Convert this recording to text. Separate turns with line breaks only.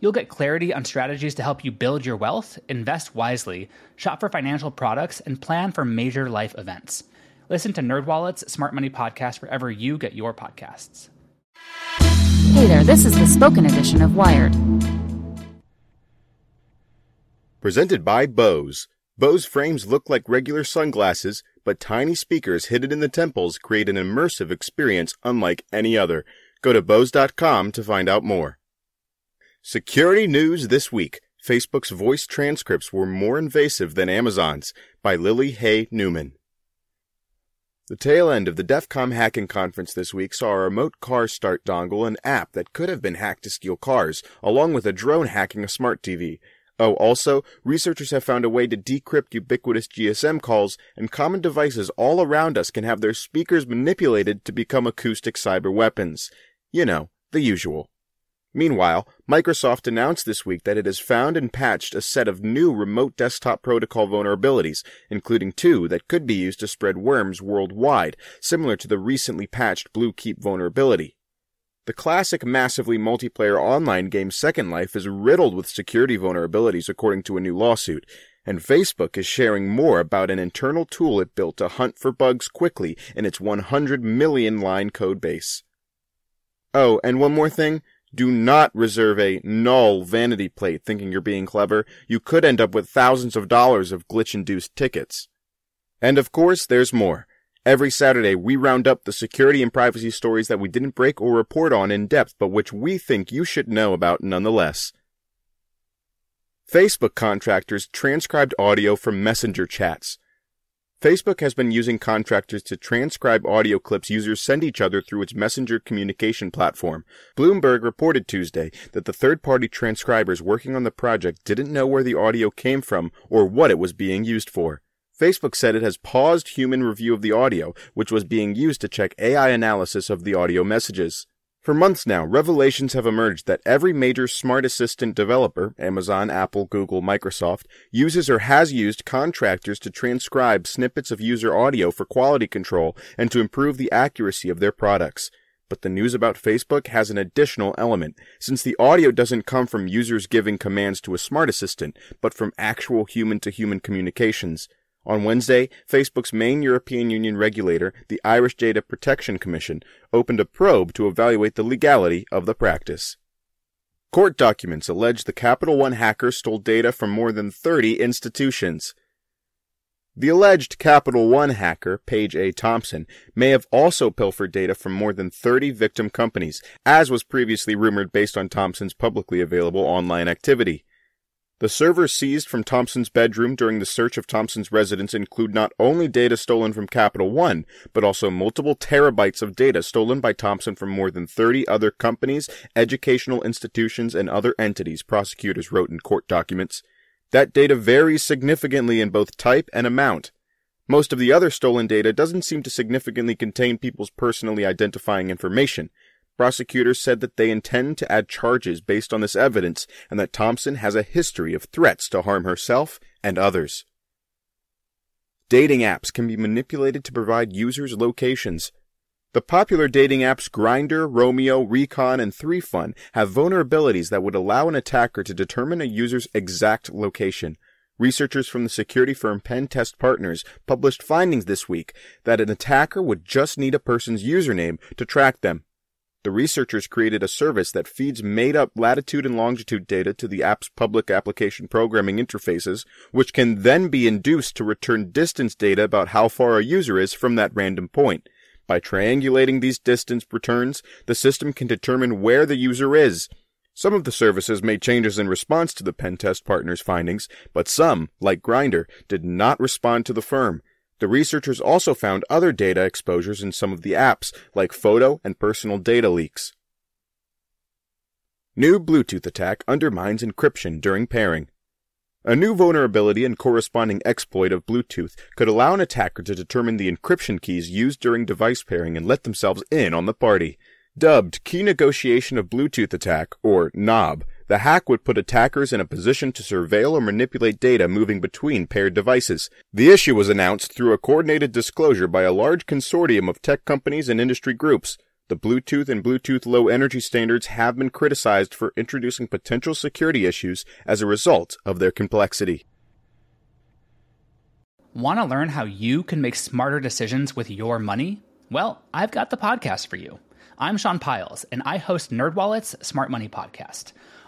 You'll get clarity on strategies to help you build your wealth, invest wisely, shop for financial products, and plan for major life events. Listen to NerdWallet's Smart Money Podcast wherever you get your podcasts.
Hey there, this is the spoken edition of Wired.
Presented by Bose. Bose frames look like regular sunglasses, but tiny speakers hidden in the temples create an immersive experience unlike any other. Go to Bose.com to find out more. Security news this week. Facebook's voice transcripts were more invasive than Amazon's by Lily Hay Newman. The tail end of the DEF CON hacking conference this week saw a remote car start dongle an app that could have been hacked to steal cars, along with a drone hacking a smart TV. Oh, also, researchers have found a way to decrypt ubiquitous GSM calls, and common devices all around us can have their speakers manipulated to become acoustic cyber weapons. You know, the usual. Meanwhile, Microsoft announced this week that it has found and patched a set of new remote desktop protocol vulnerabilities, including two that could be used to spread worms worldwide, similar to the recently patched Bluekeep vulnerability. The classic massively multiplayer online game Second Life is riddled with security vulnerabilities according to a new lawsuit, and Facebook is sharing more about an internal tool it built to hunt for bugs quickly in its 100 million line code base. Oh, and one more thing. Do not reserve a null vanity plate thinking you're being clever. You could end up with thousands of dollars of glitch induced tickets. And of course, there's more. Every Saturday, we round up the security and privacy stories that we didn't break or report on in depth, but which we think you should know about nonetheless. Facebook contractors transcribed audio from messenger chats. Facebook has been using contractors to transcribe audio clips users send each other through its messenger communication platform. Bloomberg reported Tuesday that the third party transcribers working on the project didn't know where the audio came from or what it was being used for. Facebook said it has paused human review of the audio, which was being used to check AI analysis of the audio messages. For months now, revelations have emerged that every major smart assistant developer, Amazon, Apple, Google, Microsoft, uses or has used contractors to transcribe snippets of user audio for quality control and to improve the accuracy of their products. But the news about Facebook has an additional element, since the audio doesn't come from users giving commands to a smart assistant, but from actual human to human communications. On Wednesday, Facebook's main European Union regulator, the Irish Data Protection Commission, opened a probe to evaluate the legality of the practice. Court documents allege the Capital One hacker stole data from more than 30 institutions. The alleged Capital One hacker, Paige A. Thompson, may have also pilfered data from more than 30 victim companies, as was previously rumored based on Thompson's publicly available online activity. The servers seized from Thompson's bedroom during the search of Thompson's residence include not only data stolen from Capital One, but also multiple terabytes of data stolen by Thompson from more than 30 other companies, educational institutions, and other entities, prosecutors wrote in court documents. That data varies significantly in both type and amount. Most of the other stolen data doesn't seem to significantly contain people's personally identifying information. Prosecutors said that they intend to add charges based on this evidence and that Thompson has a history of threats to harm herself and others. Dating apps can be manipulated to provide users locations. The popular dating apps Grindr, Romeo, Recon, and 3Fun have vulnerabilities that would allow an attacker to determine a user's exact location. Researchers from the security firm Pen Test Partners published findings this week that an attacker would just need a person's username to track them. The researchers created a service that feeds made up latitude and longitude data to the app's public application programming interfaces, which can then be induced to return distance data about how far a user is from that random point. By triangulating these distance returns, the system can determine where the user is, some of the services made changes in response to the pen test partner's findings, but some, like Grindr, did not respond to the firm. The researchers also found other data exposures in some of the apps, like photo and personal data leaks. New Bluetooth attack undermines encryption during pairing. A new vulnerability and corresponding exploit of Bluetooth could allow an attacker to determine the encryption keys used during device pairing and let themselves in on the party. Dubbed Key Negotiation of Bluetooth Attack, or KNOB, the hack would put attackers in a position to surveil or manipulate data moving between paired devices. The issue was announced through a coordinated disclosure by a large consortium of tech companies and industry groups. The Bluetooth and Bluetooth Low Energy standards have been criticized for introducing potential security issues as a result of their complexity.
Want to learn how you can make smarter decisions with your money? Well, I've got the podcast for you. I'm Sean Pyles, and I host NerdWallet's Smart Money Podcast.